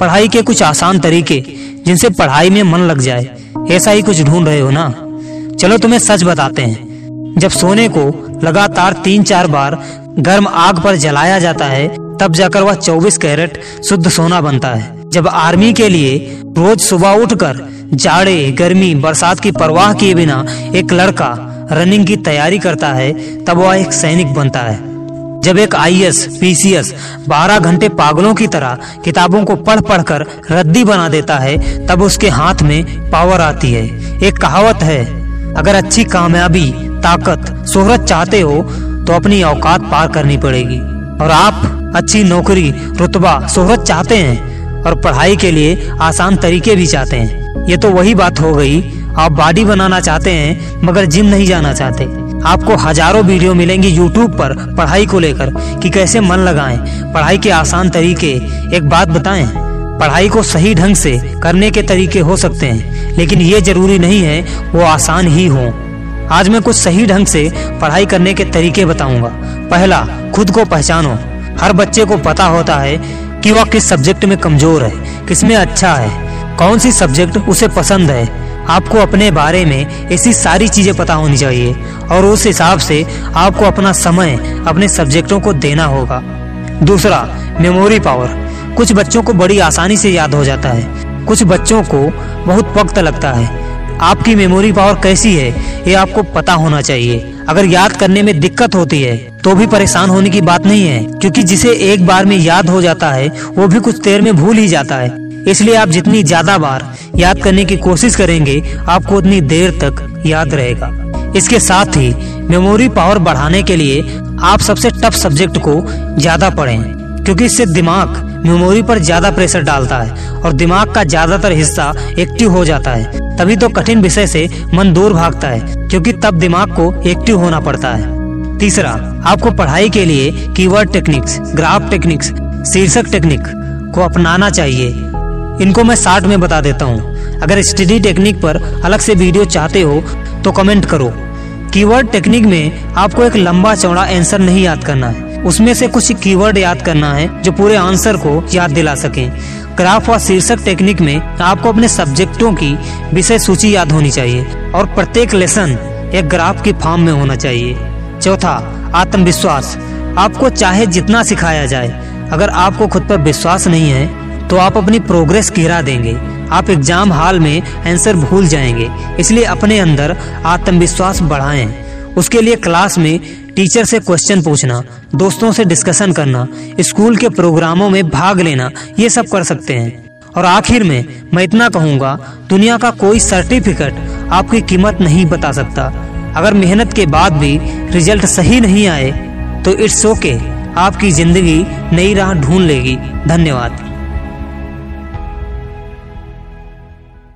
पढ़ाई के कुछ आसान तरीके जिनसे पढ़ाई में मन लग जाए, ऐसा ही कुछ ढूंढ रहे हो ना? चलो तुम्हें सच बताते हैं। जब सोने को लगातार तीन चार बार गर्म आग पर जलाया जाता है, तब जाकर वह 24 कैरेट शुद्ध सोना बनता है। जब आर्मी के लिए रोज सुबह उठकर जाड़े, गर्मी, बरसात की परवाह किए बिना एक लड़का रनिंग की तैयारी करता है, तब वह एक सैनिक बनता है। जब एक आईएएस, पीसीएस 12 घंटे पागलों की तरह किताबों को पढ़ पढ़ कर रद्दी बना देता है, तब उसके हाथ में पावर आती है। एक कहावत है, अगर अच्छी कामयाबी, ताकत, शोहरत चाहते हो तो अपनी औकात पार करनी पड़ेगी। और आप, अच्छी नौकरी, रुतबा, शोहरत चाहते हैं और पढ़ाई के लिए आसान तरीके भी चाहते हैं। ये तो वही बात हो गई, आप बॉडी बनाना चाहते हैं, मगर जिम नहीं जाना चाहते। आपको हज़ारों वीडियो मिलेंगी यूट्यूब पर पढ़ाई को लेकर कि कैसे मन लगाएँ, पढ़ाई के आसान तरीके। एक बात बताएँ, पढ़ाई को सही ढंग से करने के तरीके हो सकते हैं, लेकिन ये ज़रूरी नहीं है, वो आसान ही हो। आज मैं कुछ सही ढंग से पढ़ाई करने के तरीके बताऊँगा। पहला, खुद को पहचानो। हर बच्चे को पता होता है कि वह किस सब्जेक्ट में कमज़ोर है किसमें अच्छा है, कौन सी सब्जेक्ट उसे पसंद है। आपको अपने बारे में ऐसी सारी चीज़ें पता होनी चाहिए और उस हिसाब से आपको अपना समय अपने सब्जेक्टों को देना होगा। दूसरा मेमोरी पावर कुछ बच्चों को बड़ी आसानी से याद हो जाता है। कुछ बच्चों को बहुत वक्त लगता है। आपकी मेमोरी पावर कैसी है, ये आपको पता होना चाहिए। अगर याद करने में दिक्कत होती है तो भी परेशान होने की बात नहीं है, क्योंकि जिसे एक बार में याद हो जाता है, वो भी कुछ देर में भूल ही जाता है। इसलिए आप जितनी ज़्यादा बार याद करने की कोशिश करेंगे, आपको उतनी देर तक याद रहेगा। इसके साथ ही मेमोरी पावर बढ़ाने के लिए आप सबसे टफ सब्जेक्ट को ज़्यादा पढ़ें, क्योंकि इससे दिमाग मेमोरी पर ज़्यादा प्रेशर डालता है और दिमाग का ज़्यादातर हिस्सा एक्टिव हो जाता है। तभी तो कठिन विषय से मन दूर भागता है, क्योंकि तब दिमाग को एक्टिव होना पड़ता है। तीसरा, आपको पढ़ाई के लिए कीवर्ड टेक्निक्स ग्राफ टेक्निक्स शीर्षक टेक्निक को अपनाना चाहिए। इनको मैं शार्ट में बता देता हूँ। अगर स्टडी टेक्निक पर अलग से वीडियो चाहते हो तो कमेंट करो। कीवर्ड टेक्निक में आपको एक लंबा चौड़ा आंसर नहीं याद करना है। उसमें से कुछ कीवर्ड याद करना है, जो पूरे आंसर को याद दिला सके। ग्राफ और शीर्षक टेक्निक में आपको अपने सब्जेक्टों की विषय सूची याद होनी चाहिए, और प्रत्येक लेसन एक ग्राफ की फॉर्म में होना चाहिए। चौथा, आत्मविश्वास। आपको चाहे जितना सिखाया जाए, अगर आपको खुद पर विश्वास नहीं है तो आप अपनी प्रोग्रेस गिरा देंगे। आप एग्ज़ाम हाल में आंसर भूल जाएँगे। इसलिए अपने अंदर आत्मविश्वास बढ़ाएँ। उसके लिए क्लास में टीचर से क्वेश्चन पूछना, दोस्तों से डिस्कशन करना स्कूल के प्रोग्रामों में भाग लेना, ये सब कर सकते हैं। और आखिर में मैं इतना कहूँगा, दुनिया का कोई सर्टिफिकेट आपकी कीमत नहीं बता सकता। अगर मेहनत के बाद भी रिज़ल्ट सही नहीं आए तो इट्स ओके आपकी ज़िंदगी नई राह ढूंढ लेगी। धन्यवाद।